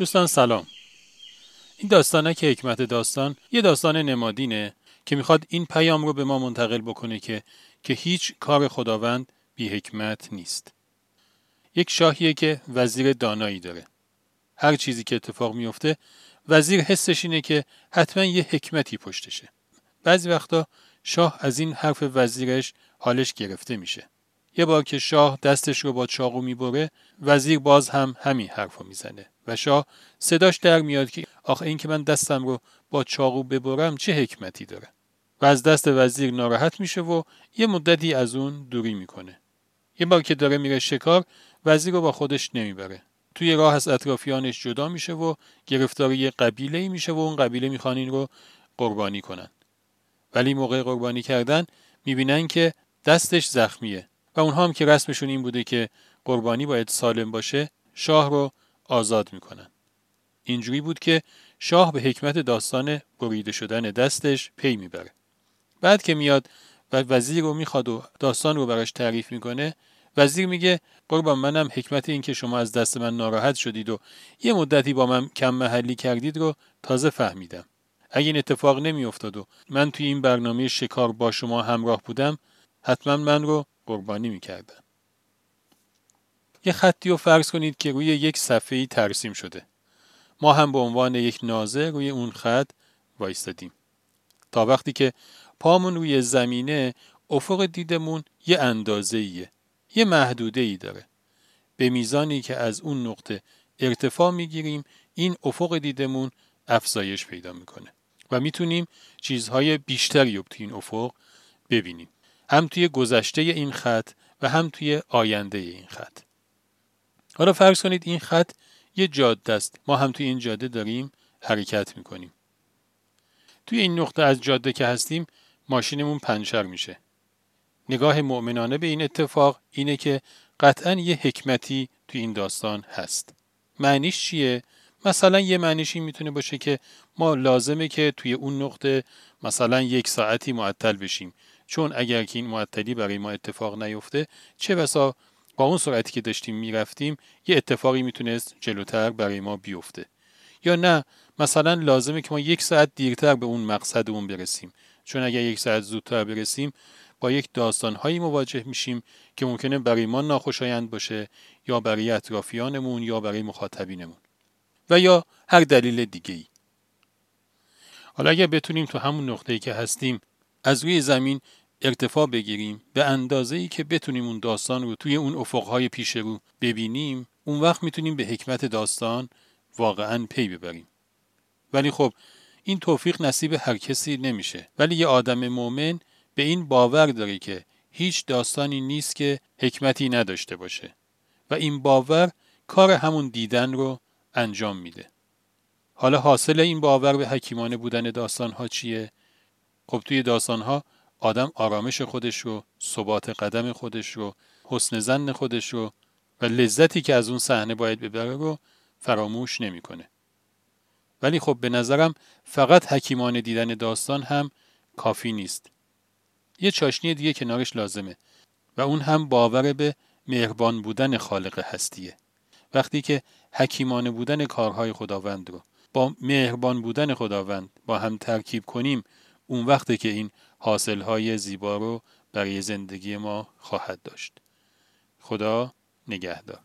دوستان سلام. این داستانه که حکمت داستان یه داستان نمادینه که می‌خواد این پیام رو به ما منتقل بکنه که که هیچ کار خداوند بی حکمت نیست. یک شاهیه که وزیر دانایی داره. هر چیزی که اتفاق میفته وزیر حسش اینه که حتما یه حکمتی پشتشه. بعضی وقتا شاه از این حرف وزیرش حالش گرفته میشه. یه بار که شاه دستش رو با چاقو می‌بره وزیر باز هم همین حرف رو می‌زنه و شاه صداش در میاد که آخه این که من دستم رو با چاقو ببرم چه حکمتی داره؟ و از دست وزیر ناراحت میشه و یه مدتی از اون دوری می‌کنه. یه بار که داره میره شکار وزیر رو با خودش نمی‌بره. توی راه از اطرافیانش جدا میشه و گرفتار یه قبیله ای میشه و اون قبیله می‌خوان این رو قربانی کنن. ولی موقع قربانی کردن می‌بینن که دستش زخمیه. و اونها هم که رسمشون این بوده که قربانی باید سالم باشه شاه رو آزاد می‌کنن. اینجوری بود که شاه به حکمت داستان بریده شدن دستش پی می‌بره. بعد که میاد و وزیر رو می‌خواد و داستان رو براش تعریف می‌کنه وزیر میگه قربان منم حکمت این که شما از دست من ناراحت شدید و یه مدتی با من کم محلی کردید رو تازه فهمیدم. اگه این اتفاق نمیافتاد و من توی این برنامه شکار با شما همراه بودم حتما من رو قربانی می‌کردن یه خطی رو فرض کنید که روی یک صفحه ترسیم شده ما هم به عنوان یک ناظر روی اون خط وایستادیم تا وقتی که پامون روی زمینه افق دیدمون یه اندازه ایه. یه محدوده ای داره. به میزانی که از اون نقطه ارتفاع می‌گیریم این افق دیدمون افزایش پیدا می‌کنه و می‌تونیم چیزهای بیشتری رو توی این افق ببینیم. هم توی گذشته این خط و هم توی آینده این خط. حالا فرض کنید این خط یه جاده است. ما هم توی این جاده داریم حرکت می‌کنیم. توی این نقطه از جاده که هستیم ماشینمون پنچر میشه. نگاه مؤمنانه به این اتفاق اینه که قطعا یه حکمتی توی این داستان هست. معنیش چیه؟ مثلا یه معنیش این می‌تونه باشه که ما لازمه که توی اون نقطه مثلا یک ساعتی معطل بشیم چون اگر که این معطلی برای ما اتفاق نیفته چه بسا با اون سرعتی که داشتیم می‌رفتیم یه اتفاقی می‌تونست جلوتر برای ما بیفته. یا نه مثلا لازمه که ما یک ساعت دیرتر به اون مقصدمون برسیم. چون اگر یک ساعت زودتر برسیم با یک داستانهایی مواجه میشیم که ممکنه برای ما ناخوشایند باشه یا برای اطرافیانمون یا برای مخاطبینمون. و یا هر دلیل دیگه ای. حالا اگر بتونیم تو همون نقطه‌ای که هستیم از روی زمین ارتفاع بگیریم به اندازه ای که بتونیم اون داستان رو توی اون افقهای پیش رو ببینیم اون وقت می‌تونیم به حکمت داستان واقعا پی ببریم. ولی خب این توفیق نصیب هر کسی نمیشه. ولی یه آدم مؤمن به این باور داره که هیچ داستانی نیست که حکمتی نداشته باشه و این باور کار همون دیدن رو انجام میده. حالا حاصل این باور به حکیمانه بودن داستان ها چیه؟ خب توی داستان ها آدم آرامش خودش رو، ثبات قدم خودش رو، حسن زن خودش رو و لذتی که از اون صحنه باید ببره رو فراموش نمی‌کنه. ولی خب به نظرم فقط حکیمان دیدن داستان هم کافی نیست. یه چاشنی دیگه کنارش لازمه و اون هم باور به مهربان بودن خالق هستیه. وقتی که حکیمانه بودن کارهای خداوند رو با مهربان بودن خداوند با هم ترکیب کنیم اون وقته که این حاصلهای زیبا رو برای زندگی ما خواهد داشت. خدا نگهدار.